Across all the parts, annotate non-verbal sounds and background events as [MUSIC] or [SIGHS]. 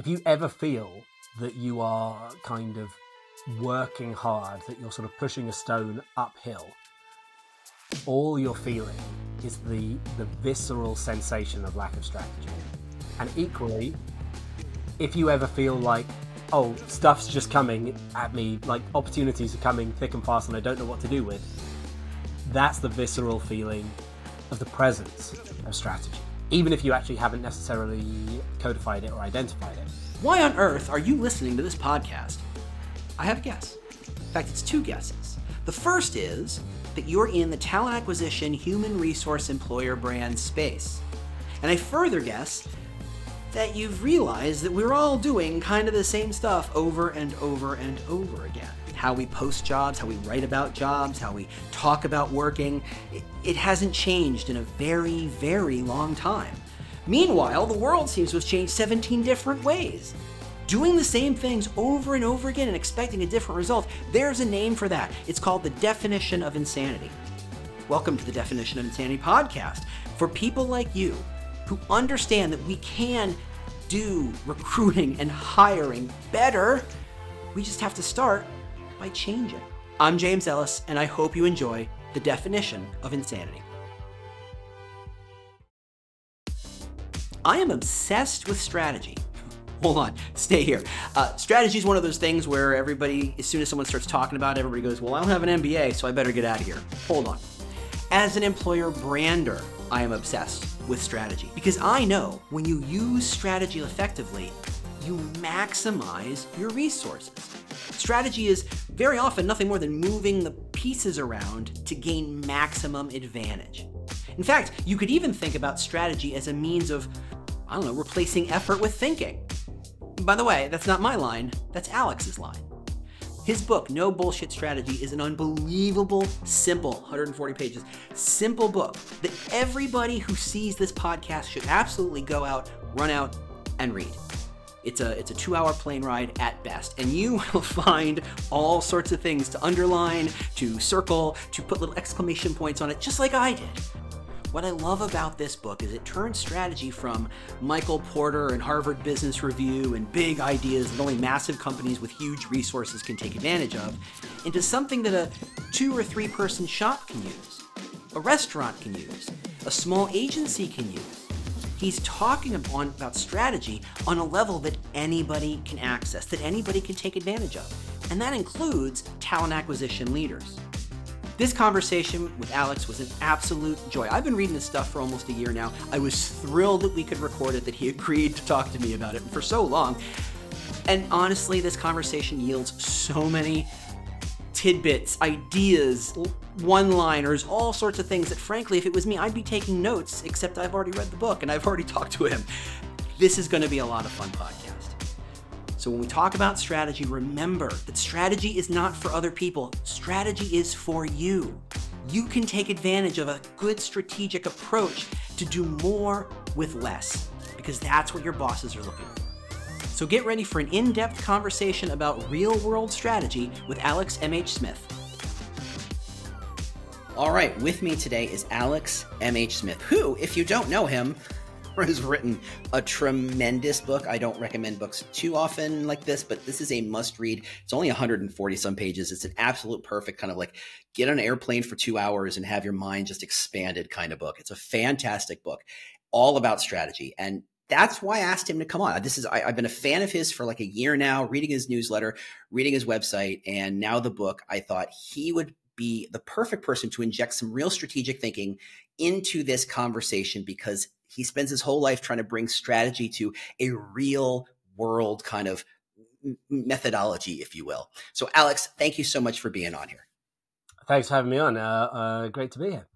if you ever feel that you are kind of working hard, that you're sort of pushing a stone uphill, all you're feeling is the the visceral sensation of lack of strategy. And equally, if you ever feel like, oh, stuff's just coming at me, like opportunities are coming thick and fast and I don't know what to do with, that's the visceral feeling of the presence of strategy. Even if you actually haven't necessarily codified it or identified it. Why on earth are you listening to this podcast? I have a guess. In fact, it's two guesses. The first is that you're in the talent acquisition, human resource employer brand space. And I further guess that you've realized that we're all doing kind of the same stuff over and over and over again. How we post jobs, how we write about jobs, how we talk about working, it, hasn't changed in a very, very long time. Meanwhile, the world seems to have changed 17 different ways. Doing the same things over and over again and expecting a different result, there's a name for that. It's called the definition of insanity. Welcome to the Definition of Insanity podcast for people like you who understand that we can do recruiting and hiring better. We just have to start by changing. I'm James Ellis, and I hope you enjoy the definition of insanity. I am obsessed with strategy. [LAUGHS] Hold on, stay here. Uh, strategy is one of those things where everybody, as soon as someone starts talking about it, everybody goes, Well, I don't have an MBA, so I better get out of here. Hold on. As an employer brander, I am obsessed with strategy because I know when you use strategy effectively, you maximize your resources. Strategy is very often nothing more than moving the pieces around to gain maximum advantage. In fact, you could even think about strategy as a means of, I don't know, replacing effort with thinking. By the way, that's not my line, that's Alex's line. His book, No Bullshit Strategy, is an unbelievable, simple, 140 pages, simple book that everybody who sees this podcast should absolutely go out, run out, and read. It's a it's a two hour plane ride at best, and you [LAUGHS] will find all sorts of things to underline, to circle, to put little exclamation points on it, just like I did. What I love about this book is it turns strategy from Michael Porter and Harvard Business Review and big ideas that only massive companies with huge resources can take advantage of into something that a two or three person shop can use, a restaurant can use, a small agency can use. He's talking about strategy on a level that anybody can access, that anybody can take advantage of. And that includes talent acquisition leaders. This conversation with Alex was an absolute joy. I've been reading this stuff for almost a year now. I was thrilled that we could record it, that he [LAUGHS] agreed to talk to me about it for so long. And honestly, this conversation yields so many tidbits, ideas, one liners, all sorts of things that, frankly, if it was me, I'd be taking notes, except I've already read the book and I've already [LAUGHS] talked to him. This is going to be a lot of fun podcast. So, when we talk about strategy, remember that strategy is not for other people, strategy is for you. You can take advantage of a good strategic approach to do more with less, because that's what your bosses are looking for. So, get ready for an in depth conversation about real world strategy with Alex M.H. Smith. All right, with me today is Alex M.H. Smith, who, if you don't know him, [LAUGHS] has written a tremendous book. I don't recommend books too often like this, but this is a must read. It's only 140 some pages. It's an absolute perfect kind of like get on an airplane for two hours and have your mind just expanded kind of book. It's a fantastic book, all about strategy. And that's why I asked him to come on. This is I, have been a fan of his for like a year now, reading his newsletter, reading his website, and now the book. I thought he would be the perfect person to inject some real strategic thinking into this conversation because he spends his whole life trying to bring strategy to a real world kind of methodology, if you will. So, Alex, thank you so much for being on here. Thanks for having me on. Uh, uh, great to be here.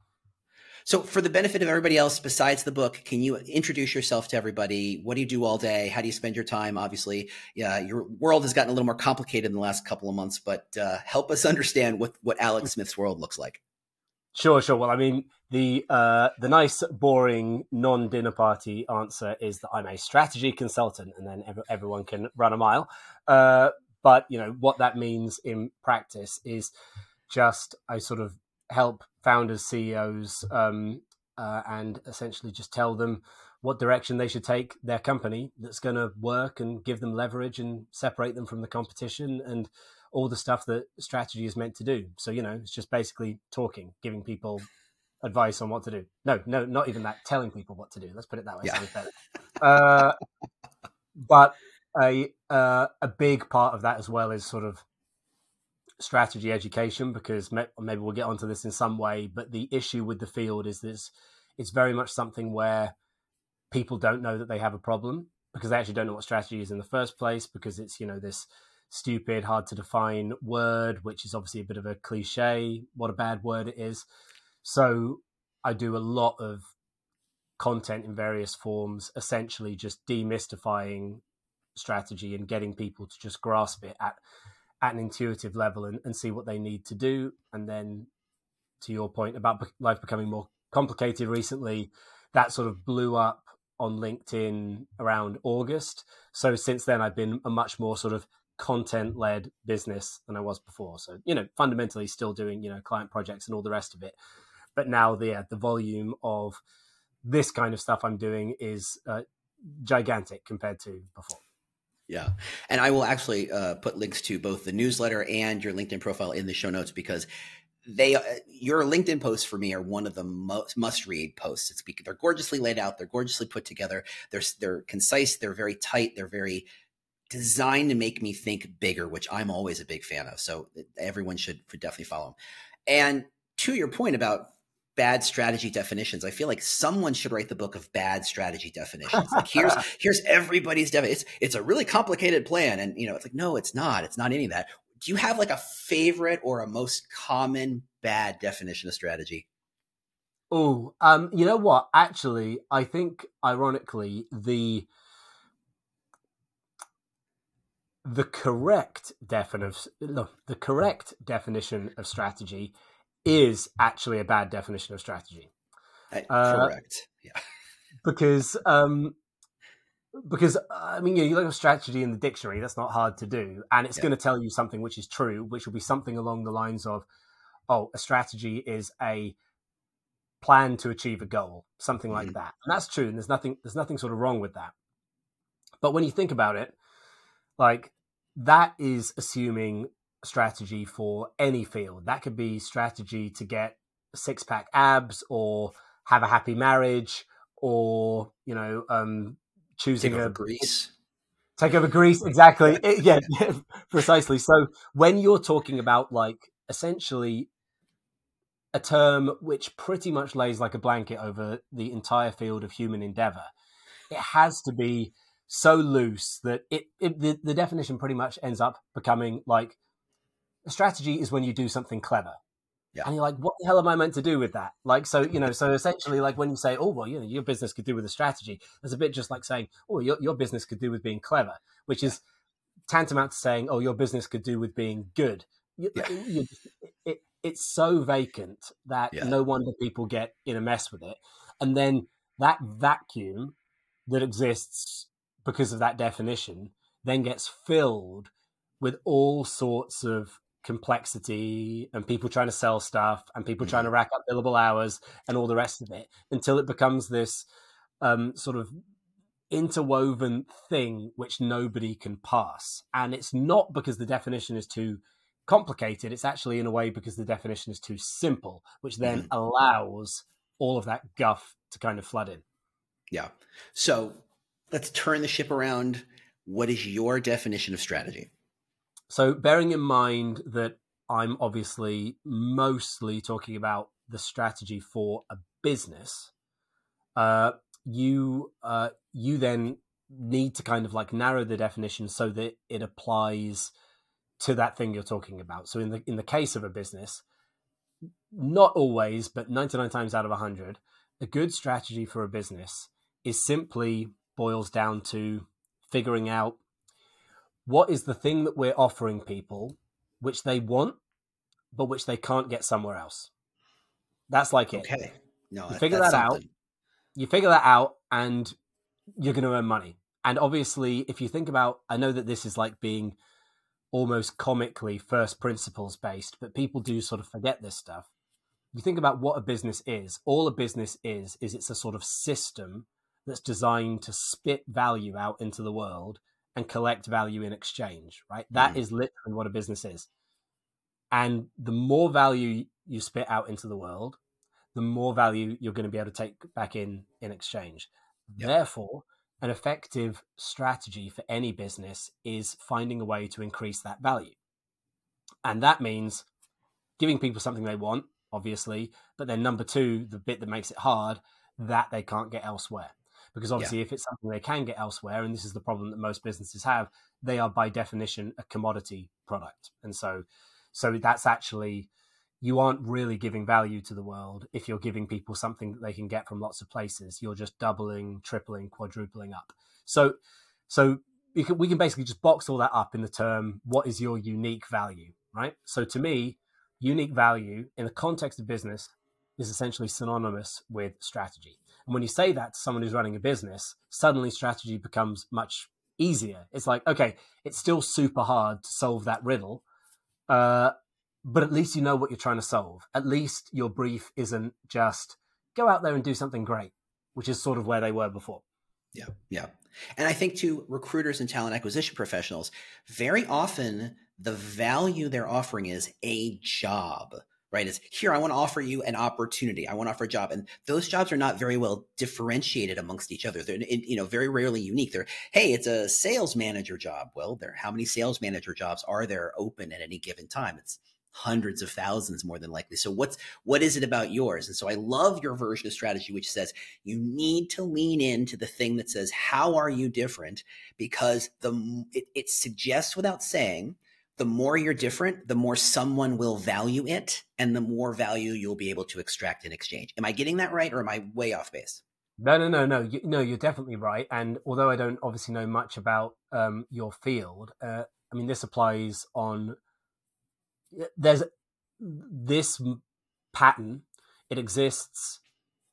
So, for the benefit of everybody else besides the book, can you introduce yourself to everybody? What do you do all day? How do you spend your time? Obviously, yeah, your world has gotten a little more complicated in the last couple of months, but uh, help us [LAUGHS] understand what what Alex Smith's world looks like. Sure, sure. Well, I mean, the uh, the nice, boring, non dinner party answer is that I'm a strategy consultant, and then every, everyone can run a mile. Uh, but you know what that means in practice is just I sort of help founders, CEOs, um, uh, and essentially just tell them what direction they should take their company that's going to work and give them leverage and separate them from the competition and all the stuff that strategy is meant to do. So, you know, it's just basically talking, giving people advice on what to do. No, no, not even that, telling people what to do. Let's put it that way. Yeah. Uh, but a, uh, a big part of that as well is sort of strategy education because maybe we'll get onto this in some way. But the issue with the field is this it's very much something where people don't know that they have a problem because they actually don't know what strategy is in the first place because it's, you know, this stupid, hard to define word, which is obviously a bit of a cliche, what a bad word it is. So I do a lot of content in various forms, essentially just demystifying strategy and getting people to just grasp it at at an intuitive level and, and see what they need to do. And then to your point about life becoming more complicated recently, that sort of blew up on LinkedIn around August. So since then, I've been a much more sort of content led business than I was before. So, you know, fundamentally still doing, you know, client projects and all the rest of it. But now the, uh, the volume of this kind of stuff I'm doing is uh, gigantic compared to before. Yeah. And I will actually uh, put links to both the newsletter and your LinkedIn profile in the show notes because they uh, your LinkedIn posts for me are one of the most must read posts. It's because they're gorgeously laid out, they're gorgeously put together, they're they're concise, they're very tight, they're very designed to make me think bigger, which I'm always a big fan of. So everyone should, should definitely follow them. And to your point about bad strategy definitions, I feel like someone should write the book of bad strategy definitions. Like here's [LAUGHS] here's everybody's definition. It's it's a really complicated plan, and you know it's like no, it's not. It's not any of that. Do you have like a favorite or a most common bad definition of strategy? Oh, um, you know what? Actually, I think ironically the the correct definition the correct definition of strategy is actually a bad definition of strategy. Uh, correct. Yeah. because um because I mean, you look at strategy in the dictionary. That's not hard to do, and it's yeah. going to tell you something which is true, which will be something along the lines of, "Oh, a strategy is a plan to achieve a goal," something mm-hmm. like that, and that's true. And there's nothing there's nothing sort of wrong with that. But when you think about it, like that is assuming strategy for any field. That could be strategy to get six pack abs or have a happy marriage or, you know, um, choosing take a Greece. Take over Greece, [LAUGHS] exactly. [LAUGHS] it, yeah, precisely. So when you're talking about like essentially a term which pretty much lays like a blanket over the entire field of human endeavor, it has to be so loose that it, it the, the definition pretty much ends up becoming like a strategy is when you do something clever. Yeah. And you're like, what the hell am I meant to do with that? Like, so, you know, so essentially, like when you say, oh, well, you know, your business could do with a strategy, it's a bit just like saying, oh, your, your business could do with being clever, which is tantamount to saying, oh, your business could do with being good. You, yeah. you, it, it's so vacant that yeah. no wonder people get in a mess with it. And then that vacuum that exists because of that definition then gets filled with all sorts of complexity and people trying to sell stuff and people mm-hmm. trying to rack up billable hours and all the rest of it until it becomes this um, sort of interwoven thing which nobody can parse. And it's not because the definition is too complicated, it's actually in a way because the definition is too simple, which then mm-hmm. allows all of that guff to kind of flood in. Yeah. So let's turn the ship around. What is your definition of strategy? So, bearing in mind that I'm obviously mostly talking about the strategy for a business, uh, you uh, you then need to kind of like narrow the definition so that it applies to that thing you're talking about. So, in the in the case of a business, not always, but 99 times out of 100, a good strategy for a business is simply boils down to figuring out what is the thing that we're offering people which they want but which they can't get somewhere else? That's like it. Okay. No you figure that something. out you figure that out and you're going to earn money. And obviously if you think about i know that this is like being almost comically first principles based but people do sort of forget this stuff. You think about what a business is. All a business is is it's a sort of system that's designed to spit value out into the world and collect value in exchange, right? That mm-hmm. is literally what a business is. And the more value you spit out into the world, the more value you're going to be able to take back in in exchange. Yep. Therefore, an effective strategy for any business is finding a way to increase that value. And that means giving people something they want, obviously, but then number two, the bit that makes it hard, that they can't get elsewhere. Because obviously, yeah. if it's something they can get elsewhere, and this is the problem that most businesses have, they are by definition a commodity product. And so, so that's actually you aren't really giving value to the world if you're giving people something that they can get from lots of places. You're just doubling, tripling, quadrupling up. So, so we can, we can basically just box all that up in the term what is your unique value, right? So to me, unique value in the context of business is essentially synonymous with strategy. And when you say that to someone who's running a business, suddenly strategy becomes much easier. It's like, okay, it's still super hard to solve that riddle. Uh, but at least you know what you're trying to solve. At least your brief isn't just go out there and do something great, which is sort of where they were before. Yeah, yeah. And I think to recruiters and talent acquisition professionals, very often the value they're offering is a job, right? It's here, I want to offer you an opportunity. I want to offer a job. And those jobs are not very well differentiated amongst each other. They're, you know, very rarely unique. They're, hey, it's a sales manager job. Well, there, how many sales manager jobs are there open at any given time? It's hundreds of thousands more than likely. So what's what is it about yours? And so I love your version of strategy which says you need to lean into the thing that says how are you different because the it, it suggests without saying the more you're different, the more someone will value it and the more value you'll be able to extract in exchange. Am I getting that right or am I way off base? No, no, no, no. You, no, you're definitely right. And although I don't obviously know much about um, your field, uh, I mean, this applies on there's this pattern. It exists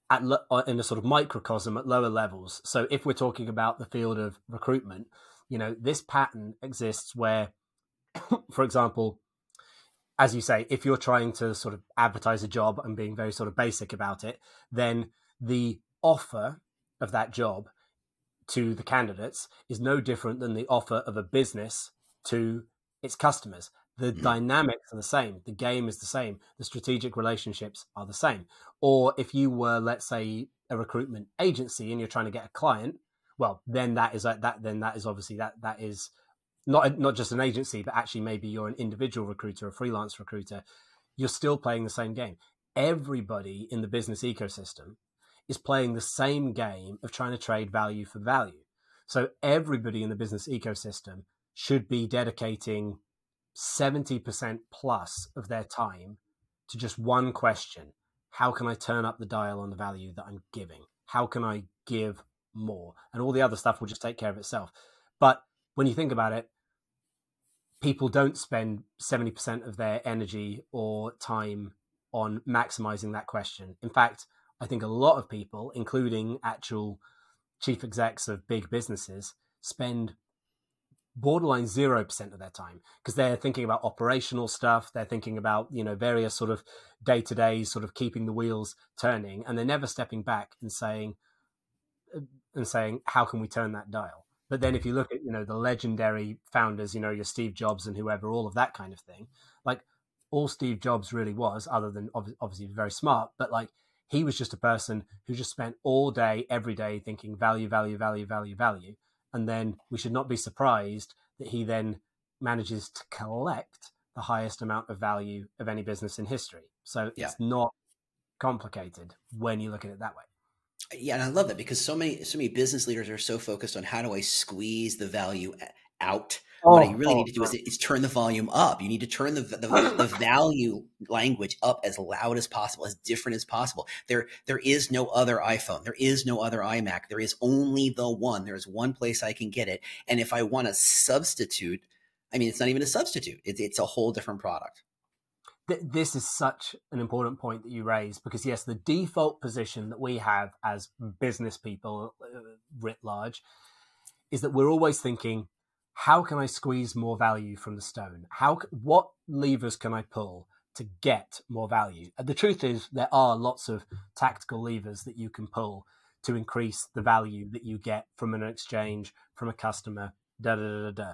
at uh, in a sort of microcosm at lower levels. So if we're talking about the field of recruitment, you know, this pattern exists where, [COUGHS] for example, as you say, if you're trying to sort of advertise a job and being very sort of basic about it, then the offer of that job to the candidates is no different than the offer of a business to its customers. The mm. dynamics are the same. The game is the same. The strategic relationships are the same. Or if you were, let's say, a recruitment agency and you're trying to get a client, well, then that is that. Then that is obviously that that is not not just an agency, but actually maybe you're an individual recruiter, a freelance recruiter. You're still playing the same game. Everybody in the business ecosystem is playing the same game of trying to trade value for value. So everybody in the business ecosystem should be dedicating 70% plus of their time to just one question How can I turn up the dial on the value that I'm giving? How can I give more? And all the other stuff will just take care of itself. But when you think about it, people don't spend 70% of their energy or time on maximizing that question. In fact, I think a lot of people, including actual chief execs of big businesses, spend borderline 0% of their time because they're thinking about operational stuff they're thinking about you know various sort of day to day sort of keeping the wheels turning and they're never stepping back and saying uh, and saying how can we turn that dial but then if you look at you know the legendary founders you know your steve jobs and whoever all of that kind of thing like all steve jobs really was other than obviously very smart but like he was just a person who just spent all day every day thinking value value value value value and then we should not be surprised that he then manages to collect the highest amount of value of any business in history. So yeah. it's not complicated when you look at it that way. Yeah, and I love that because so many so many business leaders are so focused on how do I squeeze the value eh, out Oh, what you really oh, need to do is, oh. is, turn the volume up. You need to turn the, the, the [CLEARS THROAT] value language up as loud as possible, as different as possible. There there is no other iPhone. There is no other iMac. There is only the one. There is one place I can get it. And if I want to substitute, I mean, it's not even a substitute. It's it's a whole different product. This is such an important point that you raise because yes, the default position that we have as business people uh, writ large is that we're always thinking how can I squeeze more value from the stone? How what levers can I pull to get more value? And the truth is, there are lots of tactical levers that you can pull to increase the value that you get from an exchange, from a customer, da da da da.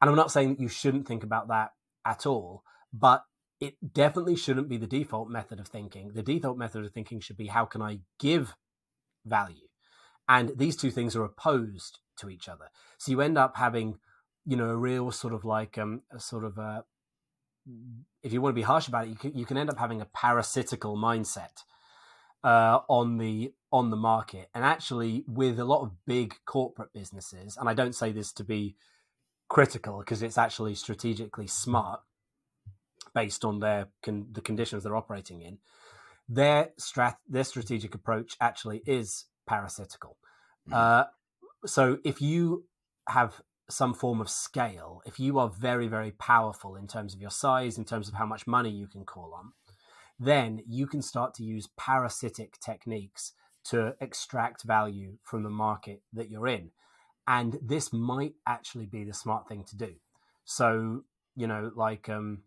And I'm not saying that you shouldn't think about that at all, but it definitely shouldn't be the default method of thinking. The default method of thinking should be how can I give value? And these two things are opposed to each other. So you end up having, you know, a real sort of like um, a sort of a, if you want to be harsh about it, you can, you can end up having a parasitical mindset uh, on the on the market. And actually, with a lot of big corporate businesses, and I don't say this to be critical because it's actually strategically smart based on their con- the conditions they're operating in. Their strat their strategic approach actually is parasitical. Mm-hmm. Uh, so if you have some form of scale, if you are very, very powerful in terms of your size, in terms of how much money you can call on, then you can start to use parasitic techniques to extract value from the market that you're in. And this might actually be the smart thing to do. So, you know, like um,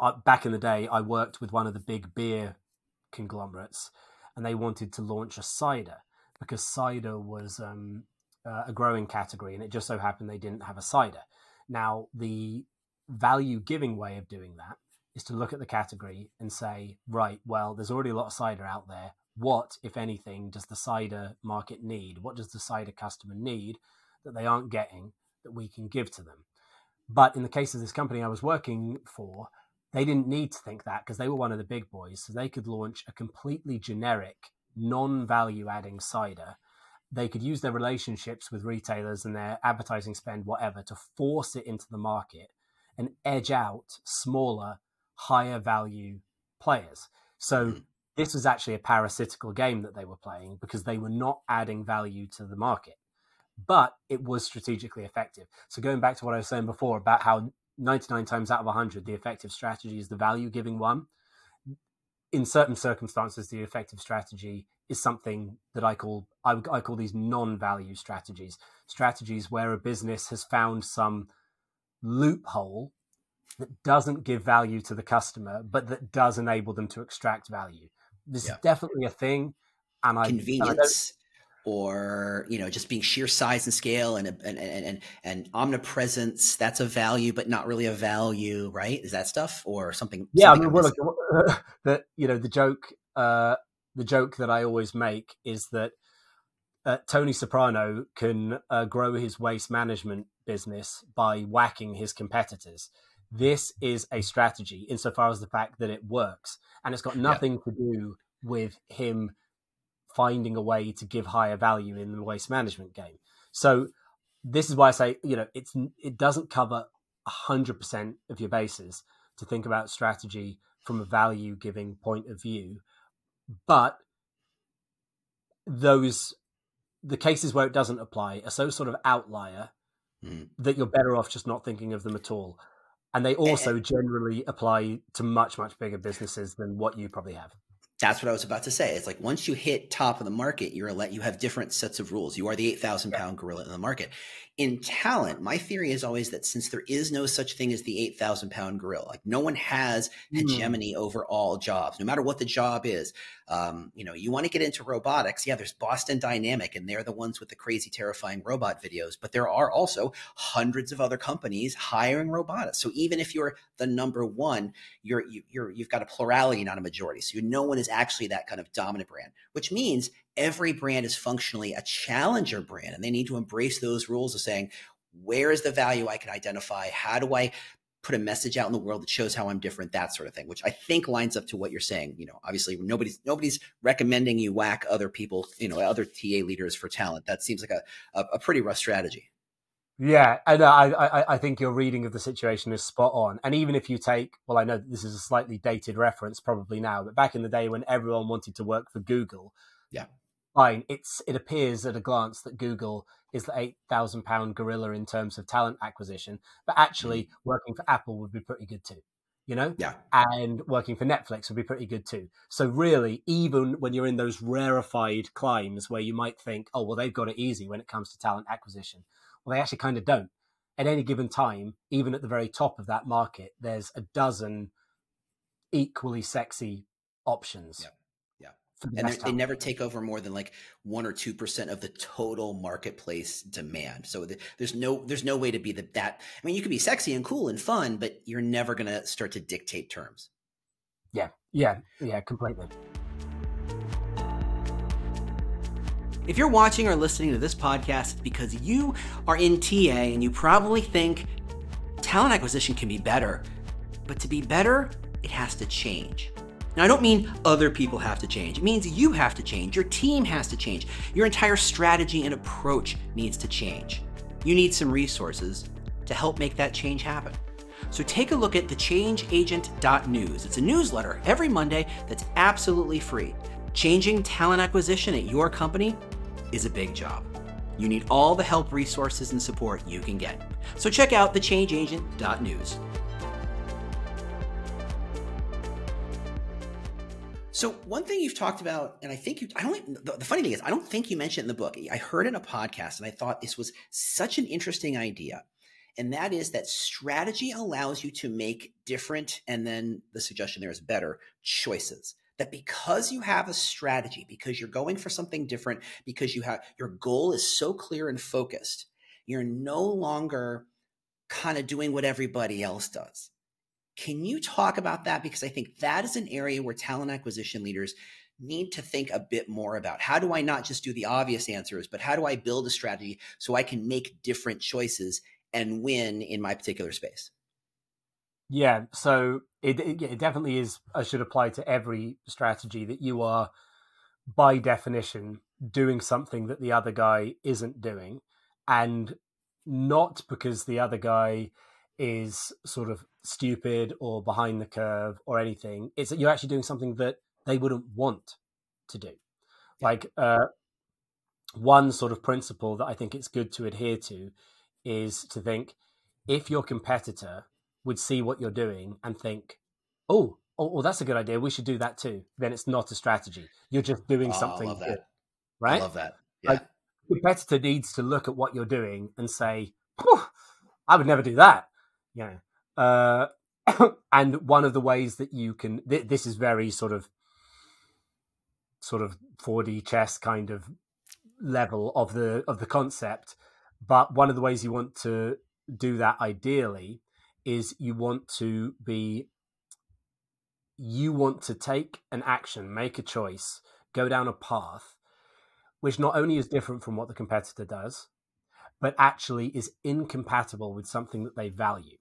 I, back in the day, I worked with one of the big beer conglomerates and they wanted to launch a cider because cider was um, uh, a growing category, and it just so happened they didn't have a cider. Now, the value giving way of doing that is to look at the category and say, right, well, there's already a lot of cider out there. What, if anything, does the cider market need? What does the cider customer need that they aren't getting that we can give to them? But in the case of this company I was working for, they didn't need to think that because they were one of the big boys. So they could launch a completely generic, non value adding cider they could use their relationships with retailers and their advertising spend, whatever, to force it into the market and edge out smaller, higher value players. So mm-hmm. this was actually a parasitical game that they were playing because they were not adding value to the market, but it was strategically effective. So going back to what I was saying before about how 99 times out of 100, the effective strategy is the value giving one. In certain circumstances, the effective strategy is something that I call I, I call these non-value strategies. Strategies where a business has found some loophole that doesn't give value to the customer, but that does enable them to extract value. This yeah. is definitely a thing, and I convenience. Or you know just being sheer size and scale and and and and omnipresence that's a value but not really a value right is that stuff or something yeah something i mean well, look, the you know the joke uh the joke that I always make is that uh, Tony Soprano can uh, grow his waste management business by whacking his competitors. This is a strategy insofar as the fact that it works, and it's got nothing yeah. to do with him finding a way to give higher value in the waste management game. So this is why I say you know it's it doesn't cover hundred percent of your bases to think about strategy from a value giving point of view but those the cases where it doesn't apply are so sort of outlier mm. that you're better off just not thinking of them at all. And they also generally apply to much, much bigger businesses than what you probably have. That's what I was about to say. It's like once you hit top of the market, you're let you have different sets of rules. You are the eight thousand pound gorilla in the market. In talent, my theory is always that since there is no such thing as the eight thousand pound gorilla, like no one has hmm. hegemony mm. over all jobs, no matter what the job is. Um, you know, you want to get into robotics. Yeah, there's Boston Dynamic, and they're the ones with the crazy, terrifying robot videos. But there are also hundreds of other companies hiring robotics. So even if you're the number one, you're you, you're you've got a plurality, not a majority. So no one is actually that kind of dominant brand, which means every brand is functionally a challenger brand, and they need to embrace those rules of saying where is the value I can identify? How do I put a message out in the world that shows how I'm different, that sort of thing, which I think lines up to what you're saying. You know, obviously nobody's nobody's recommending you whack other people, you know, other TA leaders for talent. That seems like a a, a pretty rough strategy. Yeah, and I, I I think your reading of the situation is spot on. And even if you take, well, I know this is a slightly dated reference probably now, but back in the day when everyone wanted to work for Google, yeah, fine. It's it appears at a glance that Google is the eight thousand pound gorilla in terms of talent acquisition, but actually mm-hmm. working for Apple would be pretty good too. You know, yeah, and working for Netflix would be pretty good too. So really, even when you're in those rarefied climes where you might think, oh well, they've got it easy when it comes to talent acquisition, well, they actually kind of don't. At any given time, even at the very top of that market, there's a dozen equally sexy options. Yeah and they never take over more than like one or two percent of the total marketplace demand. So the, there's no there's no way to be the, that. I mean, you can be sexy and cool and fun, but you're never going to start to dictate terms. Yeah, yeah, yeah, completely. If you're watching or listening to this podcast, it's because you are in TA and you probably think talent acquisition can be better. But to be better, it has to change. Now, I don't mean other people have to change. It means you have to change. Your team has to change. Your entire strategy and approach needs to change. You need some resources to help make that change happen. So take a look at thechangeagent.news. It's a newsletter every Monday that's absolutely free. Changing talent acquisition at your company is a big job. You need all the help, resources, and support you can get. So check out thechangeagent.news. So one thing you've talked about, and I think you, I don't, the, the, funny thing is, I don't think you mentioned in the book. I heard in a podcast and I thought this was such an interesting idea. And that is that strategy allows you to make different, and then the suggestion there is better choices that because you have a strategy, because you're going for something different, because you have your goal is so clear and focused, you're no longer kind of doing what everybody else does. Can you talk about that? Because I think that is an area where talent acquisition leaders need to think a bit more about how do I not just do the obvious answers, but how do I build a strategy so I can make different choices and win in my particular space? Yeah, so it, it, it definitely is. I should apply to every strategy that you are, by definition, doing something that the other guy isn't doing, and not because the other guy is sort of stupid or behind the curve or anything. It's that you're actually doing something that they wouldn't want to do. Like uh, one sort of principle that I think it's good to adhere to is to think if your competitor would see what you're doing and think, oh, oh, well, that's a good idea. We should do that too. Then it's not a strategy. You're just doing oh, something good, right? I love that. Yeah. Like, competitor needs to look at what you're doing and say, I would never do that. Yeah. Uh, [COUGHS] and one of the ways that you can, th- this is very sort of, sort of 4D chess kind of level of the of the concept. But one of the ways you want to do that ideally is you want to be you want to take an action, make a choice, go down a path which not only is different from what the competitor does, but actually is incompatible with something that they value.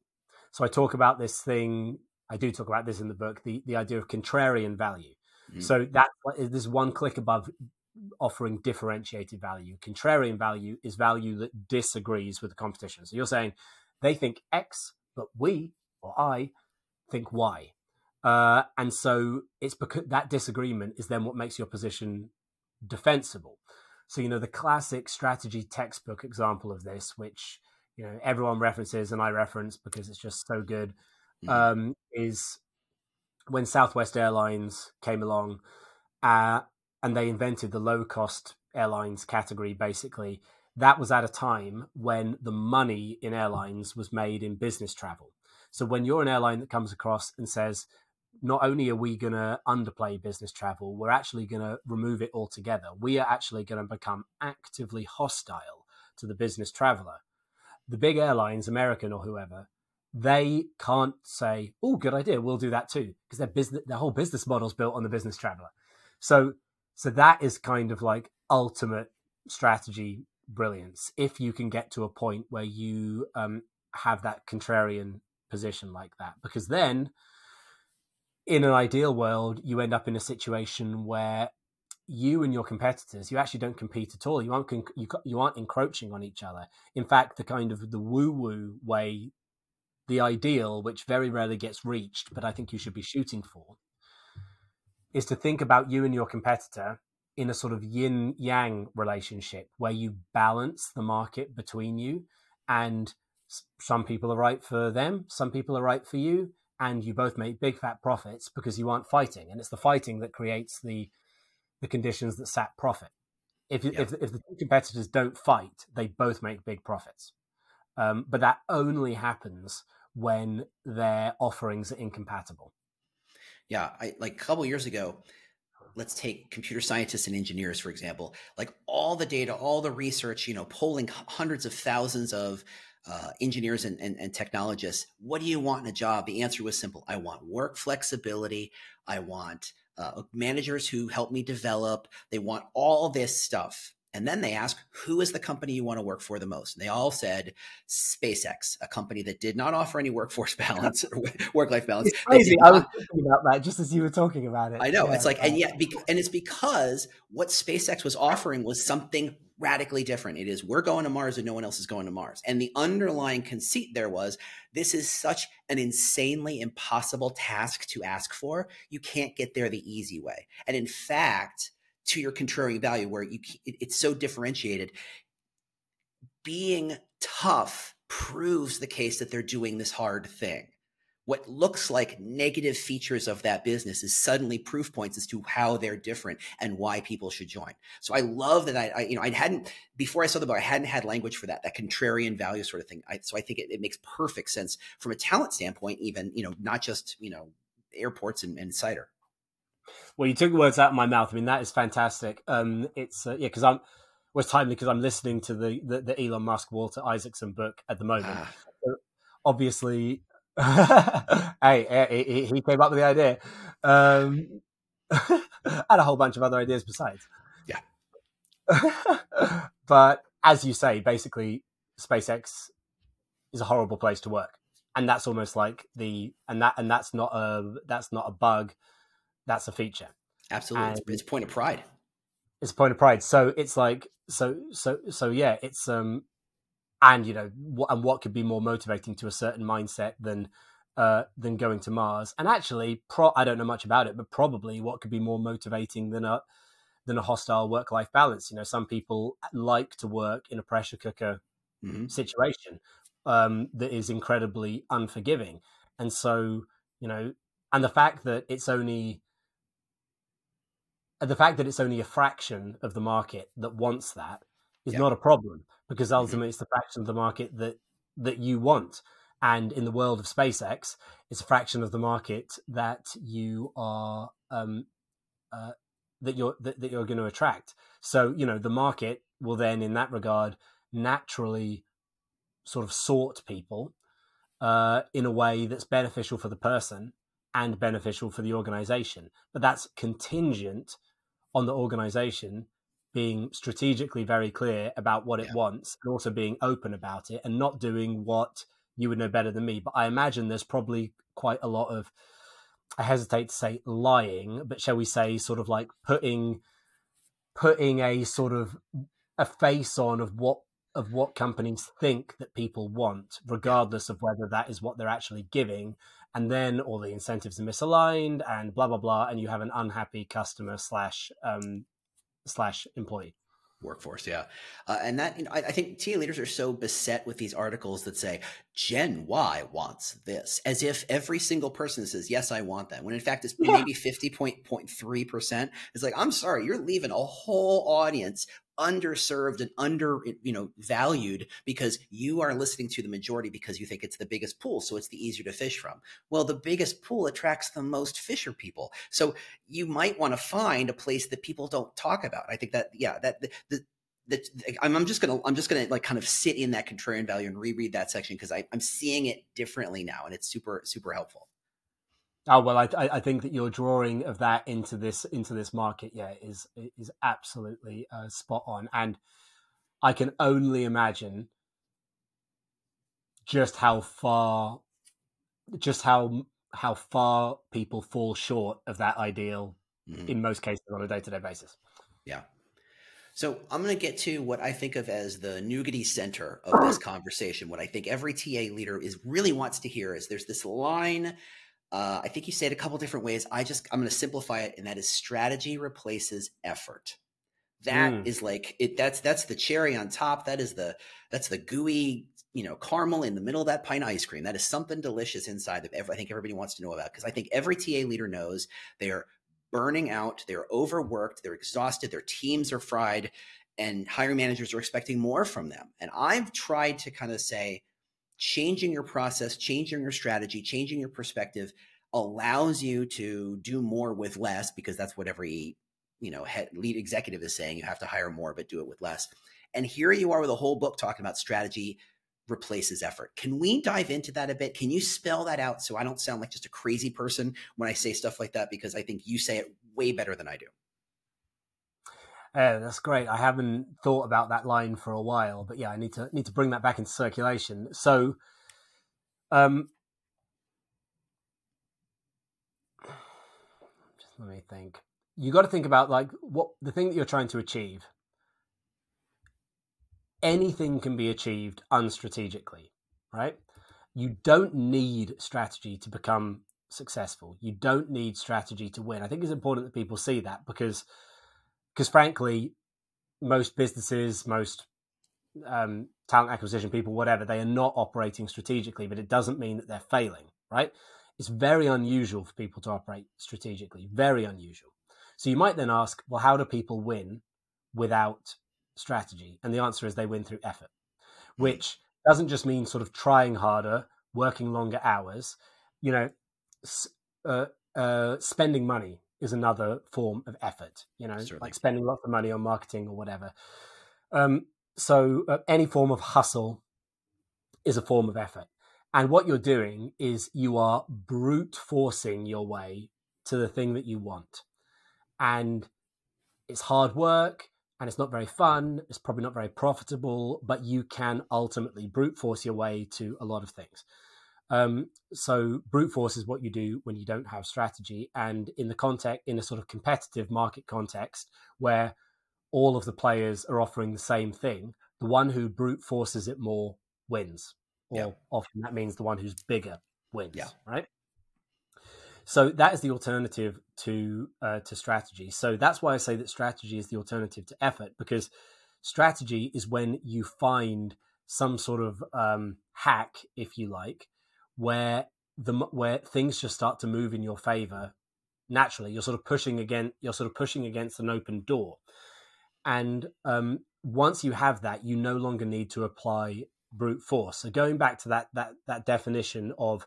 So I talk about this thing, I do talk about this in the book, the, the idea of contrarian value. Mm-hmm. So that is one click above offering differentiated value. Contrarian value is value that disagrees with the competition. So you're saying they think X, but we or I think Y. Uh, and so it's because that disagreement is then what makes your position defensible. So, you know, the classic strategy textbook example of this, which, you know, everyone references and I reference because it's just so good, mm-hmm. um, is when Southwest Airlines came along uh, and they invented the low cost airlines category, basically that was at a time when the money in airlines was made in business travel. So when you're an airline that comes across and says, not only are we going to underplay business travel, we're actually going to remove it altogether. We are actually going to become actively hostile to the business traveler. The big airlines, American or whoever, they can't say, "Oh, good idea, we'll do that too," because their business, their whole business model is built on the business traveler. So, so that is kind of like ultimate strategy brilliance if you can get to a point where you um, have that contrarian position like that because then in an ideal world you end up in a situation where you and your competitors you actually don't compete at all. You aren't you, you aren't encroaching on each other. In fact the kind of the woo woo way the ideal which very rarely gets reached but i think you should be shooting for is to think about you and your competitor in a sort of yin yang relationship where you balance the market between you and some people are right for them some people are right for you and you both make big fat profits because you aren't fighting. And it's the fighting that creates the the conditions that sap profit. If, yeah. if, if the two competitors don't fight they both make big profits. Um, but that only happens when their offerings are incompatible. Yeah I, like a couple years ago let's take computer scientists and engineers for example. Like all the data all the research you know polling hundreds of thousands of uh, engineers and, and, and technologists what do you want in a job? The answer was simple. I want work flexibility. I want uh, managers who help me develop. They want all this stuff and then they ask, who is the company you want to work for the most? And they all said SpaceX, a company that did not offer any workforce [LAUGHS] balance or work life balance. It's crazy. I was thinking about that just as you were talking about it. I know. Yeah. It's like, and yet, and it's because what SpaceX was offering was something radically different. It is, we're going to Mars and no one else is going to Mars. And the underlying conceit there was, this is such an insanely impossible task to ask for. You can't get there the easy way. And in fact, to your contrarian value where you it, it's so differentiated being tough proves the case that they're doing this hard thing what looks like negative features of that business is suddenly proof points as to how they're different and why people should join. So I love that I, I you know, I hadn't before I saw the book, I hadn't had language for that, that contrarian value sort of thing. I, so I think it, it, makes perfect sense from a talent standpoint, even you know, not just you know airports and, and cider. Well, you took the words out of my mouth. I mean, that is fantastic. Um, it's uh, yeah, because I'm was timely because I'm listening to the, the, the Elon Musk Walter Isaacson book at the moment. Ah. So obviously, [LAUGHS] hey, he, he, came up with the idea, um, [LAUGHS] and a whole bunch of other ideas besides. Yeah, [LAUGHS] but as you say, basically, SpaceX is a horrible place to work, and that's almost like the and that and that's not a that's not a bug that's a feature. Absolutely, it's, a point of pride. It's a point of pride. So it's like so so so yeah. It's um, and you know what and what could be more motivating to a certain mindset than uh than going to Mars? And actually, pro I don't know much about it, but probably what could be more motivating than a than a hostile work life balance. You know, some people like to work in a pressure cooker mm-hmm. situation um, that is incredibly unforgiving, and so you know, and the fact that it's only the fact that it's only a fraction of the market that wants that is not a problem because mm-hmm. ultimately it's the fraction of the market that that you want. And in the world of SpaceX, it's a fraction of the market that you are um, uh, that you're that, that you're going to attract. So you know the market will then, in that regard, naturally sort of sort people uh, in a way that's beneficial for the person and beneficial for the organization. But that's contingent on the organization being strategically very clear about what it yeah. wants and also being open about it and not doing what you would know better than me. But I imagine there's probably quite a lot of, I hesitate to say lying, but shall we say sort of like putting, putting a sort of a face on of what of what companies think that people want, regardless of whether that is what they're actually giving, and then all the incentives are misaligned and blah blah blah and you have an unhappy customer slash um, slash employee workforce yeah uh, and that you know, I, I, think TA leaders are so beset with these articles that say gen y wants this as if every single person says yes i want that when in fact it's yeah. maybe 50.3% it's like i'm sorry you're leaving a whole audience underserved and under you know valued because you are listening to the majority because you think it's the biggest pool so it's the easier to fish from. Well the biggest pool attracts the most fisher people. So you might want to find a place that people don't talk about. I think that yeah that the, the that I'm, I'm just gonna I'm just gonna like kind of sit in that contrarian value and reread that section because I'm seeing it differently now and it's super super helpful. Oh well, I, I think that your drawing of that into this into this market, yeah, is is absolutely uh, spot on, and I can only imagine just how far, just how how far people fall short of that ideal mm-hmm. in most cases on a day to day basis. Yeah. So I'm going to get to what I think of as the nougaty center of this [CLEARS THROAT] conversation. What I think every TA leader is really wants to hear is there's this line uh, I think you say it a couple different ways. I just I'm going to simplify it, and that is strategy replaces effort. That mm. is like it. That's that's the cherry on top. That is the that's the gooey you know caramel in the middle of that pint ice cream. That is something delicious inside that I think everybody wants to know about because I think every TA leader knows they are burning out, they're overworked, they're exhausted, their teams are fried, and hiring managers are expecting more from them. And I've tried to kind of say changing your process, changing your strategy, changing your perspective allows you to do more with less because that's what every you know head, lead executive is saying you have to hire more but do it with less. And here you are with a whole book talking about strategy replaces effort. Can we dive into that a bit? Can you spell that out so i don't sound like just a crazy person when i say stuff like that? Because i think you say it way better than i do Oh, that's great. I haven't thought about that line for a while, but yeah, I need to need to bring that back into circulation. So, um, just let me think. You got to think about like what the thing that you're trying to achieve. Anything can be achieved unstrategically, right? You don't need strategy to become successful. You don't need strategy to win. I think it's important that people see that because because frankly, most businesses, most um, talent acquisition people, whatever, they are not operating strategically, but it doesn't mean that they're failing, right? It's very unusual for people to operate strategically, very unusual. So you might then ask, well, how do people win without strategy? And the answer is they win through effort, hmm. which doesn't just mean sort of trying harder, working longer hours, you know, uh, uh, spending money is another form of effort, you know, Certainly. like spending lots of money on marketing or whatever. Um, so uh, any form of hustle is a form of effort. And what you're doing is you are brute forcing your way to the thing that you want. And it's hard work and it's not very fun. It's probably not very profitable, but you can ultimately brute force your way to a lot of things. Um, so brute force is what you do when you don't have strategy, and in the context, in a sort of competitive market context where all of the players are offering the same thing, the one who brute forces it more wins, or yeah. often that means the one who's bigger wins. Yeah. Right. So that is the alternative to uh, to strategy. So that's why I say that strategy is the alternative to effort because strategy is when you find some sort of um, hack, if you like, where the where things just start to move in your favor naturally. You're sort of pushing again. You're sort of pushing against an open door, and um, once you have that, you no longer need to apply brute force. So going back to that that that definition of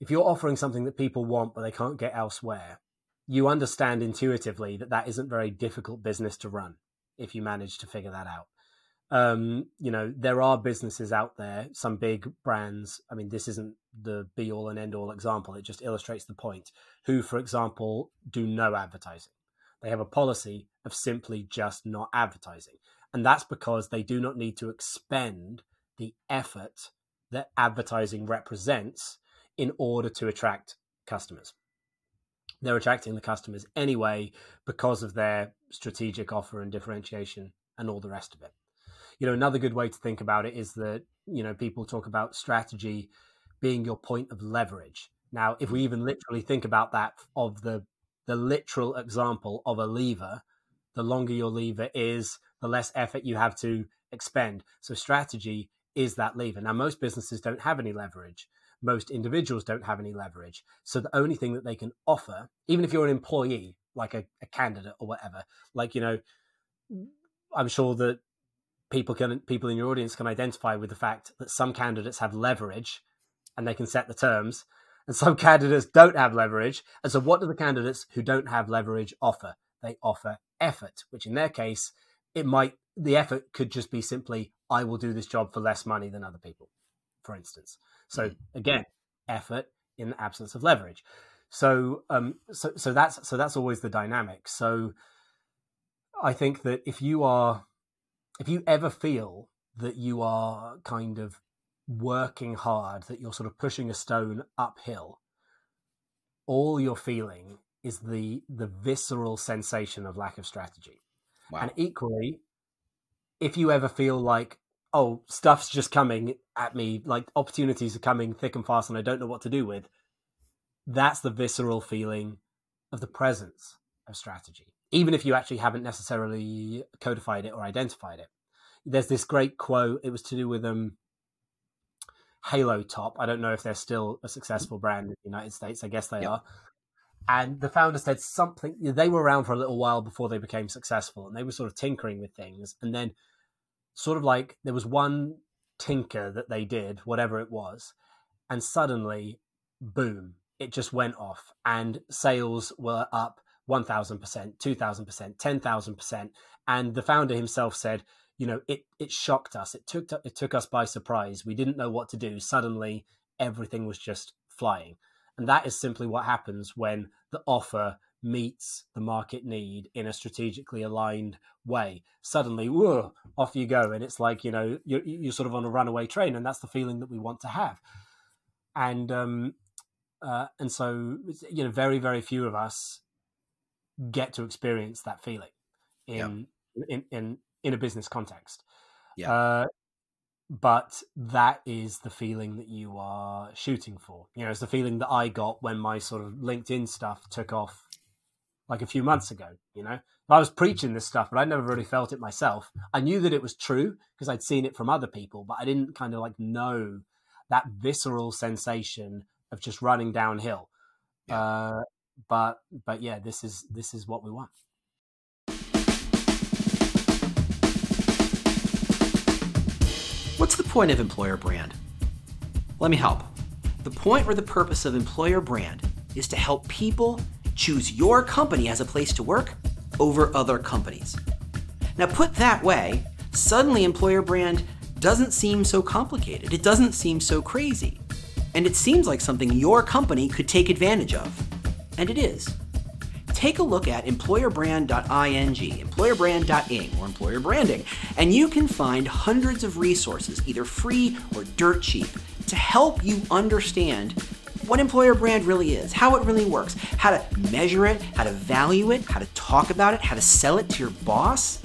if you're offering something that people want but they can't get elsewhere, you understand intuitively that that isn't very difficult business to run if you manage to figure that out um, you know, there are businesses out there, some big brands. I mean, this isn't the be all and end all example. It just illustrates the point. Who, for example, do no advertising. They have a policy of simply just not advertising. And that's because they do not need to expend the effort that advertising represents in order to attract customers. They're attracting the customers anyway because of their strategic offer and differentiation and all the rest of it you know another good way to think about it is that you know people talk about strategy being your point of leverage. Now if we mm. even literally think about that of the the literal example of a lever the longer your lever is the less effort you have to expend. So strategy is that lever. Now most businesses don't have any leverage. Most individuals don't have any leverage. So the only thing that they can offer even if you're an employee like a, a candidate or whatever like you know i'm sure that people can people in your audience can identify with the fact that some candidates have leverage and they can set the terms and some [LAUGHS] candidates don't have leverage. And so what do the candidates who don't have leverage offer? They offer effort which in their case it might the effort could just be simply i will do this job for less money than other people for instance. So mm-hmm. again effort in the absence of leverage. So um so so that's so that's always the dynamic. So i think that if you are if you ever feel that you are kind of working hard, that you're sort of pushing a stone uphill, all you're feeling is the the visceral sensation of lack of strategy. Wow. And equally, if you ever feel like, oh, stuff's just coming at me, like opportunities are coming thick and fast, and I don't know what to do with, that's the visceral feeling of the presence of strategy even if you actually haven't necessarily codified it or identified it. There's this great quote. It was to do with um, Halo Top. I don't know if they're still a successful brand in the United States. I guess they yep. are. And the founder said something. They were around for a little while before they became successful, and they were sort of tinkering with things. And then, sort of like there was one tinker that they did, whatever it was, and suddenly, boom! It just went off, and sales were up 1000%, 2000%, 10,000%. And the founder himself said, you know, it, it shocked us. It took, it took us by surprise. We didn't know what to do. Suddenly, everything was just flying. And that is simply what happens when the offer meets the market need in a strategically aligned way. Suddenly, whoa, off you go. And it's like, you know, you're, you're sort of on a runaway train. And that's the feeling that we want to have. And, um, uh, and so, you know, very, very few of us get to experience that feeling in, yeah. in, in, in a business context. Yeah. Uh, but that is the feeling that you are shooting for. You know, it's the feeling that I got when my sort of LinkedIn stuff took off like a few months ago. You know, I was preaching this stuff, but I never really felt it myself. I knew that it was true because I'd seen it from other people, but I didn't kind of like know that visceral sensation of just running downhill. Yeah. Uh, but but yeah, this is this is what we want. What's the point of employer brand? Let me help. The point or the purpose of employer brand is to help people choose your company as a place to work over other companies. Now, put that way, suddenly employer brand doesn't seem so complicated. It doesn't seem so crazy. And it seems like something your company could take advantage of. And it is. Take a look at employerbrand.ing, employerbrand.ing, or employer branding, and you can find hundreds of resources, either free or dirt cheap, to help you understand what employer brand really is, how it really works, how to measure it, how to value it, how to talk about it, how to sell it to your boss.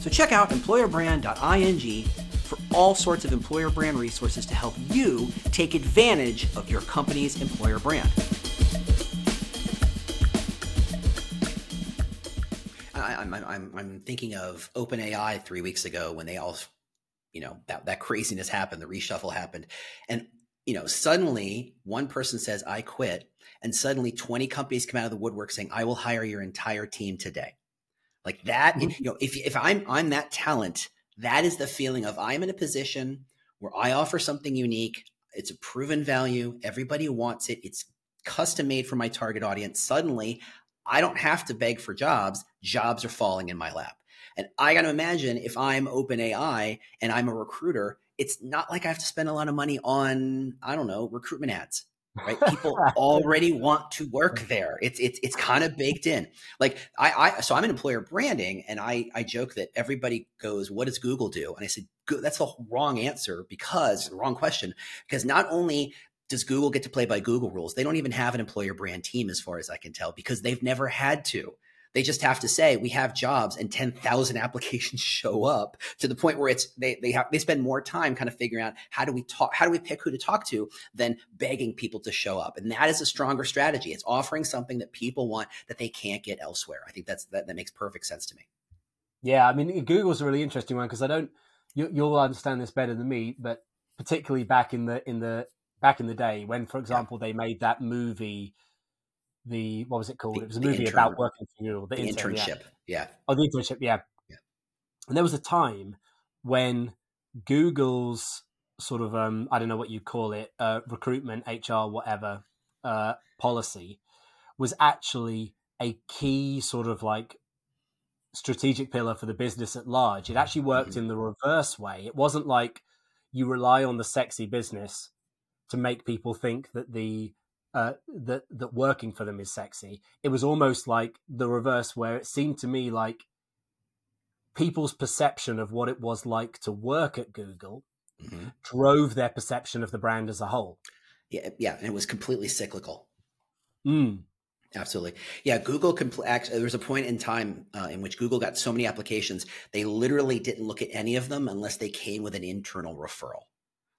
So check out employerbrand.ing for all sorts of employer brand resources to help you take advantage of your company's employer brand. I'm, I'm, I'm thinking of OpenAI three weeks ago when they all, you know, that, that craziness happened, the reshuffle happened. And you know, suddenly one person says, I quit. And suddenly 20 companies come out of the woodwork saying, I will hire your entire team today. Like that, mm-hmm. you know, if, if I'm, I'm that talent, that is the feeling of I'm in a position where I offer something unique. It's a proven value. Everybody wants it. It's custom made for my target audience. Suddenly I don't have to beg for jobs. Jobs are falling in my lap. And I got to imagine if I'm OpenAI and I'm a recruiter it's not like I have to spend a lot of money on, I don't know, recruitment ads. Right? People [LAUGHS] already want to work there. It's it's it's kind of baked in. Like I, I so I'm an employer branding and I I joke that everybody goes, What does Google do? And I said, that's the wrong answer because wrong question. Because not only does Google get to play by Google rules, they don't even have an employer brand team as far as I can tell, because they've never had to. They just have to say we have jobs and 10,000 [LAUGHS] applications show up to the point where it's they they have they spend more time kind of figuring out how do we talk how do we pick who to talk to than begging people to show up. And that is a stronger strategy. It's offering something that people want that they can't get elsewhere. I think that's that, that makes perfect sense to me. Yeah, I mean Google's a really interesting one because I don't you, you'll understand this better than me, but particularly back in the in the back in the day when for example yeah. they made that movie the what was it called? The, it was a movie intern, about working for you. The, the intern, internship. Yeah. yeah. Oh, the internship. Yeah. Yeah. And there was a time when Google's sort of um, I don't know what you call it, uh, recruitment, HR, whatever uh, policy was actually a key sort of like strategic pillar for the business at large. It actually worked mm-hmm. in the reverse way. It wasn't like you rely on the sexy business to make people think that the uh, that that working for them is sexy. It was almost like the reverse, where it seemed to me like people's perception of what it was like to work at Google mm-hmm. drove their perception of the brand as a whole. Yeah, yeah, and it was completely cyclical. Mm. Absolutely. Yeah, Google compl- actually, there was a point in time uh, in which Google got so many applications, they literally didn't look at any of them unless they came with an internal referral.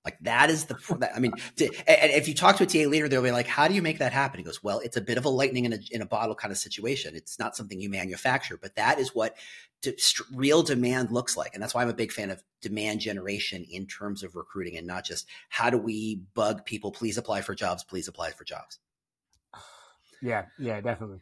Like that is the, I mean, to, and if you talk to a TA leader, they'll be like, how do you make that happen? He goes, well, it's a bit of a lightning in a, in a bottle kind of situation. It's not something you manufacture, but that is what to, real demand looks like. And that's why I'm a big fan of demand generation in terms of recruiting and not just how do we bug people, please apply for jobs, please apply for jobs. [SIGHS] Yeah. Yeah, definitely.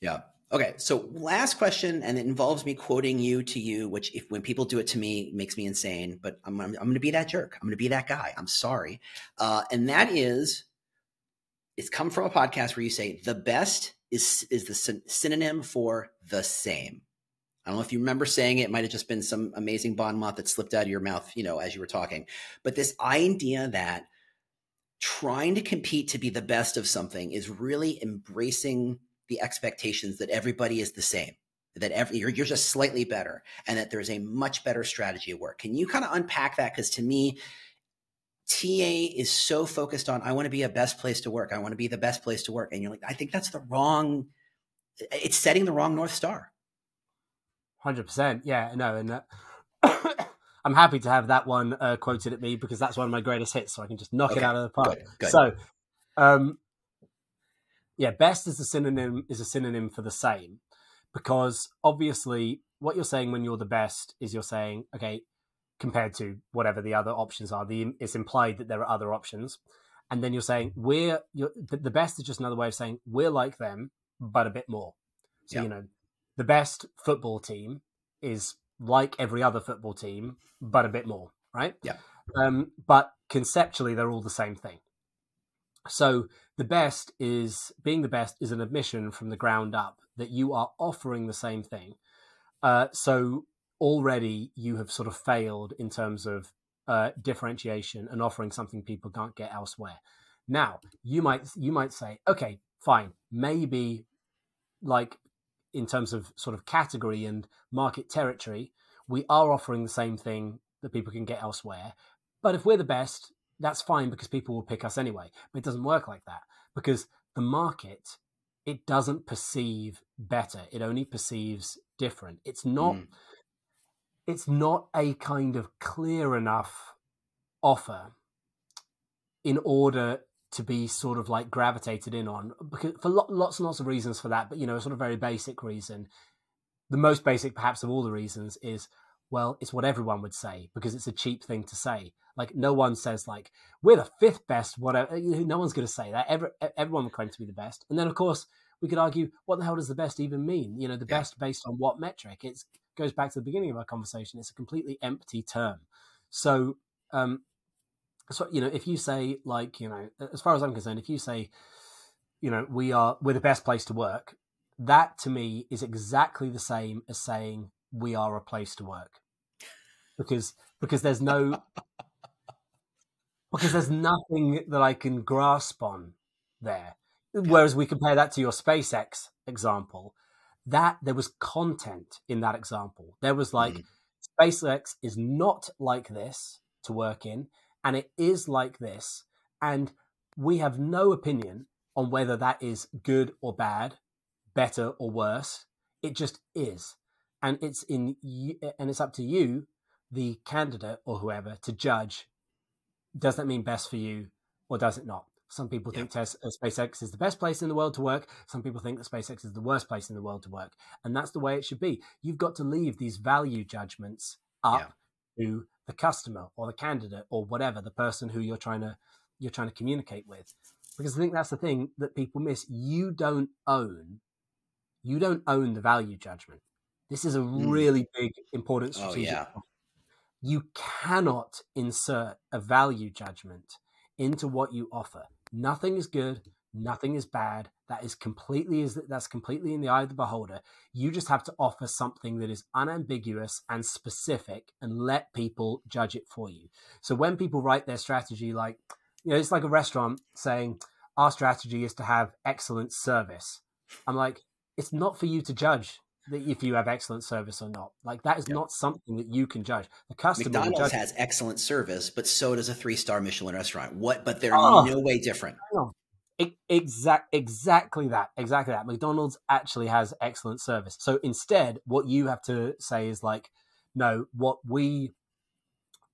Yeah. Okay, so last question, and it involves me quoting you to you, which if when people do it to me makes me insane. But I'm I'm, I'm going to be that jerk. I'm going to be that guy. I'm sorry, uh, and that is, it's come from a podcast where you say the best is is the syn- synonym for the same. I don't know if you remember saying it. It might have just been some amazing bon mot that slipped out of your mouth, you know, as you were talking. But this idea that trying to compete to be the best of something is really embracing the expectations that everybody is the same, that every you're, you're just slightly better, and that there's a much better strategy at work. Can you kind of unpack that? Because to me, TA is so focused on I want to be a best place to work. I want to be the best place to work, and you're like, I think that's the wrong. It's setting the wrong north star. Hundred percent, yeah, no, and [COUGHS] I'm happy to have that one uh, quoted at me because that's one of my greatest hits, so I can just knock okay. it out of the park. Good, good. So, um, yeah, best is a synonym is a synonym for the same because obviously what you're saying when you're the best is you're saying okay compared to whatever the other options are. The it's implied that there are other options, and then you're saying we're you're, the best is just another way of saying we're like them but a bit more. So yeah. you know the best football team is like every other football team, but a bit more, right? Yeah. Um, but conceptually, they're all the same thing. So the best is being the best is an admission from the ground up that you are offering the same thing. Uh, so already you have sort of failed in terms of uh, differentiation and offering something people can't get elsewhere. Now you might you might say, okay, fine, maybe like in terms of sort of category and market territory, we are offering the same thing that people can get elsewhere. But if we're the best, that's fine because people will pick us anyway. But it doesn't work like that because the market it doesn't perceive better. It only perceives different. It's not mm. it's not a kind of clear enough offer in order to be sort of like gravitated in on because for lots and lots of reasons for that but you know a sort of very basic reason the most basic perhaps of all the reasons is well it's what everyone would say because it's a cheap thing to say. Like no one says like we're the fifth best whatever no one's going to say that. Every, everyone would claim to be the best. And then of course we could argue what the hell does the best even mean? You know the yeah. best based on what metric? It goes back to the beginning of our conversation it's a completely empty term. So um, so you know if you say like you know as far as i'm concerned if you say you know we are we're the best place to work that to me is exactly the same as saying we are a place to work because because there's no because there's nothing that i can grasp on there whereas we compare that to your spacex example that there was content in that example there was like mm. spacex is not like this to work in and it is like this. And we have no opinion on whether that is good or bad, better or worse. It just is. And it's in and it's up to you, the candidate or whoever, to judge does that mean best for you or does it not? Some people think uh, SpaceX is the best place in the world to work. Some people think that SpaceX is the worst place in the world to work. And that's the way it should be. You've got to leave these value judgments up yeah. to the customer or the candidate or whatever the person who you're trying to you're trying to communicate with because i think that's the thing that people miss you don't own you don't own the value judgment this is a mm. really big important oh, strategic oh, yeah. You cannot insert a value judgment into what you offer. Nothing is good nothing is bad. That is completely is that's completely in the eye of the beholder. You just have to offer something that is unambiguous and specific and let people judge it for you. So when people write their strategy like you know it's like a restaurant saying our strategy is to have excellent service. I'm like it's not for you to judge if you have excellent service or not. Like that is not something that you can judge. The customer McDonald's has excellent service, but so does a three star Michelin restaurant. What? But they're oh, no way different. Exact, exactly that, exactly that. McDonald's actually has excellent service. So instead, what you have to say is like, no, what we,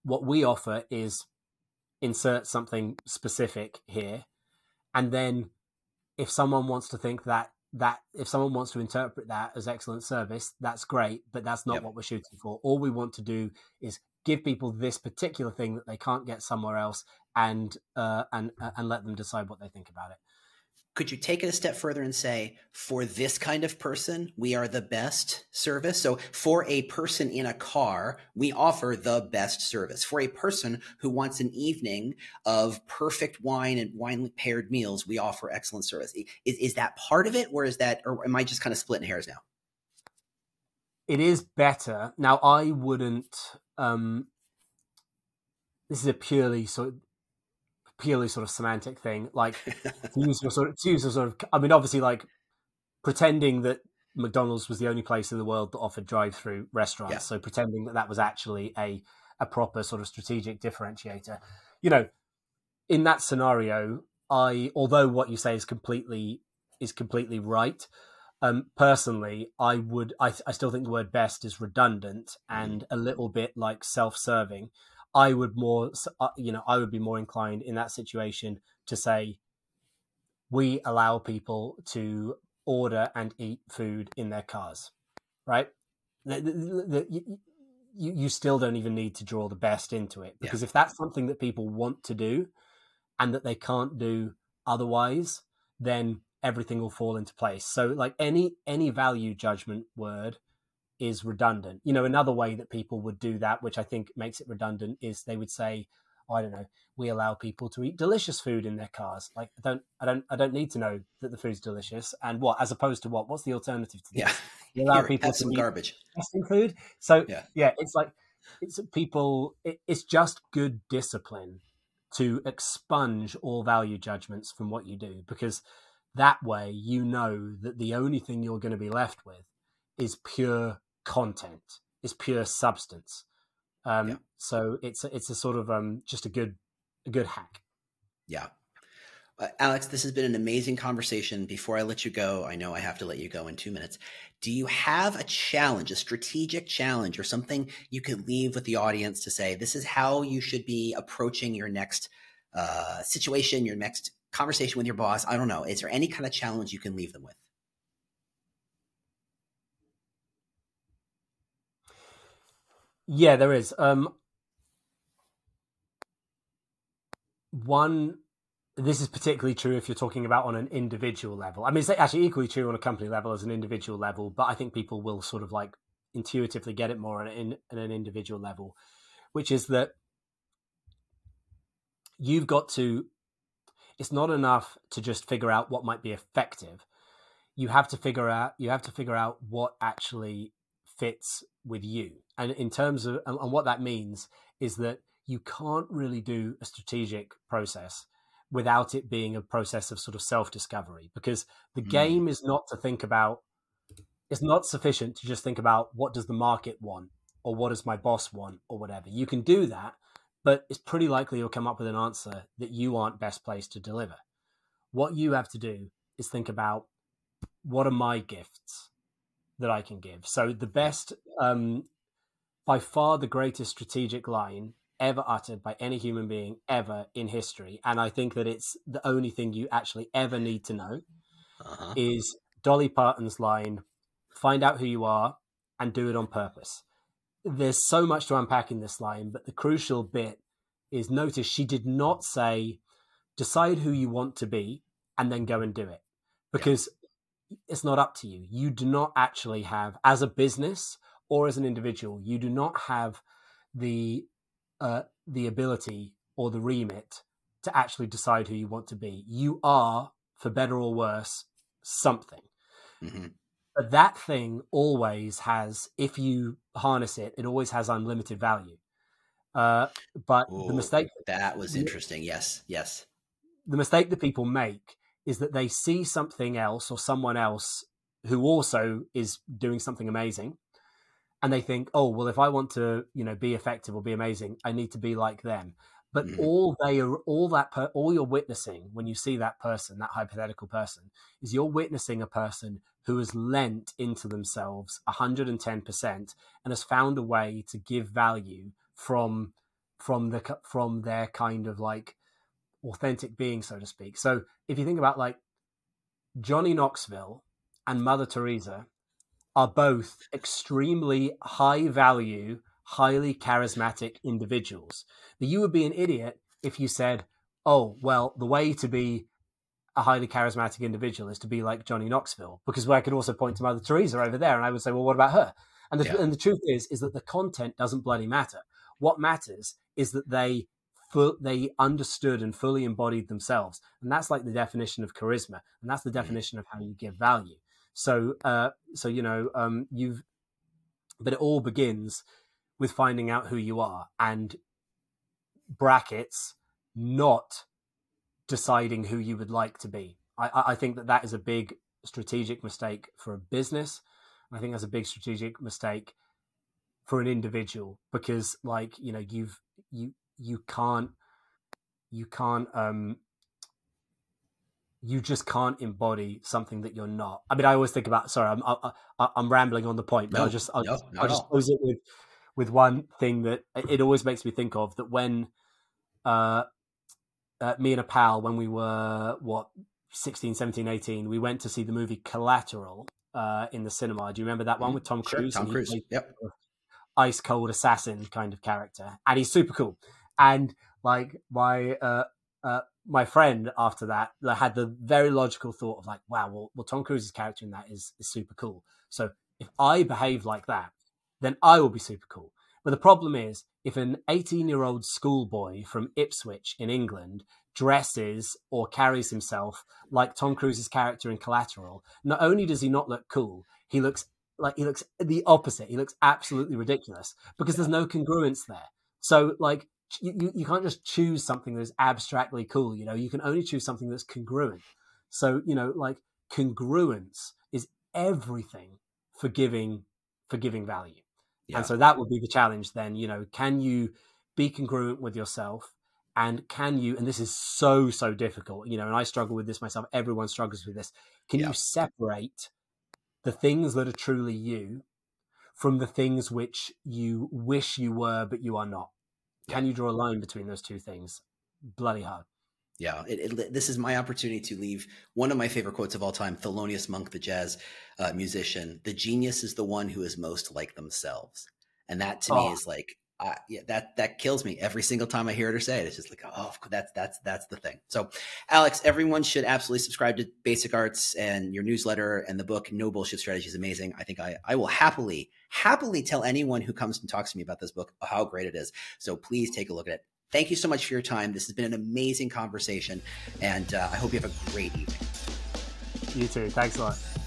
what we offer is insert something specific here, and then if someone wants to think that that if someone wants to interpret that as excellent service, that's great, but that's not yep. what we're shooting for. All we want to do is give people this particular thing that they can't get somewhere else, and uh, and uh, and let them decide what they think about it. Could you take it a step further and say, for this kind of person, we are the best service? So, for a person in a car, we offer the best service. For a person who wants an evening of perfect wine and wine paired meals, we offer excellent service. Is, is that part of it, or is that, or am I just kind of splitting hairs now? It is better. Now, I wouldn't. Um, this is a purely of purely sort of semantic thing. Like [LAUGHS] to use a sort of to use a sort of I mean, obviously like pretending that McDonald's was the only place in the world that offered drive-through restaurants. Yeah. So pretending that that was actually a a proper sort of strategic differentiator. You know, in that scenario, I although what you say is completely is completely right. Um, personally, I would I, I still think the word best is redundant mm-hmm. and a little bit like self-serving. I would more, uh, you know, I would be more inclined in that situation to say, we allow people to order and eat food in their cars, right? The, the, the, you, you still don't even need to draw the best into it because yeah. if that's something that people want to do and that they can't do otherwise, then everything will fall into place. So, like any any value judgment word is redundant. You know, another way that people would do that, which I think makes it redundant, is they would say, I don't know, we allow people to eat delicious food in their cars. Like, I don't, I don't, I don't need to know that the food's delicious. And what, as opposed to what? What's the alternative to this? Yeah, [LAUGHS] you allow Here, people to some eat garbage testing food. So yeah. yeah, it's like it's people. It, it's just good discipline to expunge all value judgments from what you do because that way you know that the only thing you're going to be left with is pure content is pure substance. Um, yeah. so it's it's a sort of um, just a good a good hack. Yeah. Uh, alex this has been an amazing conversation. Before i let you go i know i have to let you go in two minutes. Do you have a challenge a strategic challenge or something you could leave with the audience to say this is how you should be approaching your next uh, situation your next conversation with your boss? I don't know. Is there any kind of challenge you can leave them with Yeah, there is. Um, one, this is particularly true if you're talking about on an individual level. I mean, it's actually equally true on a company level as an individual level, but I think people will sort of like intuitively get it more in, in an individual level, which is that you've got to, it's not enough to just figure out what might be effective. You have to figure out, you have to figure out what actually fits with you. And in terms of, and what that means is that you can't really do a strategic process without it being a process of sort of self discovery because the mm. game is not to think about, it's not sufficient to just think about what does the market want or what does my boss want or whatever. You can do that, but it's pretty likely you'll come up with an answer that you aren't best placed to deliver. What you have to do is think about what are my gifts? that I can give. So the best, um, by far the greatest strategic line ever uttered by any human being ever in history, and I think that it's the only thing you actually ever need to know, uh-huh. is Dolly Parton's line: "Find out who you are and do it on purpose." There's so much to unpack in this line, but the crucial bit is notice she did not say, "Decide who you want to be and then go and do it," because it's not up to you. You do not actually have, as a business or as an individual, you do not have the uh, the ability or the remit to actually decide who you want to be. You are, for better or worse, something. Mm-hmm. But that thing always has, if you harness it, it always has unlimited value. Uh, but Ooh, the mistake that was interesting. Yes, yes. The mistake that people make is that they see something else or someone else who also is doing something amazing and they think oh well if i want to you know be effective or be amazing i need to be like them but mm-hmm. all they are all that per, all you're witnessing when you see that person that hypothetical person is you're witnessing a person who has lent into themselves 110% and has found a way to give value from from the from their kind of like authentic being, so to speak. So if you think about like Johnny Knoxville and Mother Teresa are both extremely high value, highly charismatic individuals. But you would be an idiot if you said, oh, well, the way to be a highly charismatic individual is to be like Johnny Knoxville, because I could also point to Mother Teresa over there, and I would say, well, what about her? And the, yeah. and the truth is, is that the content doesn't bloody matter. What matters is that they they understood and fully embodied themselves, and that's like the definition of charisma, and that's the mm-hmm. definition of how you give value. So, uh, so you know, um, you've, but it all begins with finding out who you are and brackets, not deciding who you would like to be. I, I think that that is a big strategic mistake for a business. I think that's a big strategic mistake for an individual because, like, you know, you've you you can't you can't um you just can't embody something that you're not. I mean, I always think about. Sorry, I'm I, am rambling on the point, but no, I'll just I'll, no, I'll just close it with with one thing that it always makes me think of that when uh, uh, me and a pal when we were what 16 17 18 we went to see the movie collateral uh, in the cinema do you remember that one mm-hmm. with tom cruise sure, tom cruise yep ice cold assassin kind of character and he's super cool and like my uh, uh, my friend after that had the very logical thought of like wow well, well tom cruise's character in that is, is super cool so if i behave like that then i will be super cool but the problem is, if an 18 year old schoolboy from Ipswich in England dresses or carries himself like Tom Cruise's character in Collateral, not only does he not look cool, he looks like he looks the opposite. He looks absolutely ridiculous because there's no congruence there. So, like, you, you can't just choose something that's abstractly cool, you know, you can only choose something that's congruent. So, you know, like, congruence is everything for giving for giving value. Yeah. And so that would be the challenge then, you know, can you be congruent with yourself? And can you, and this is so, so difficult, you know, and I struggle with this myself. Everyone struggles with this. Can yeah. you separate the things that are truly you from the things which you wish you were, but you are not? Can you draw a line between those two things? Bloody hard. Yeah, it, it, this is my opportunity to leave one of my favorite quotes of all time, Thelonious Monk, the jazz uh, musician. The genius is the one who is most like themselves, and that to oh. me is like, uh, yeah, that that kills me every single time I hear it or say it. It's just like, oh, that's that's that's the thing. So, Alex, everyone should absolutely subscribe to Basic Arts and your newsletter and the book. No bullshit strategy is amazing. I think I I will happily happily tell anyone who comes and talks to me about this book how great it is. So please take a look at it. Thank you so much for your time. This has been an amazing conversation, and uh, I hope you have a great evening. You too. Thanks a lot.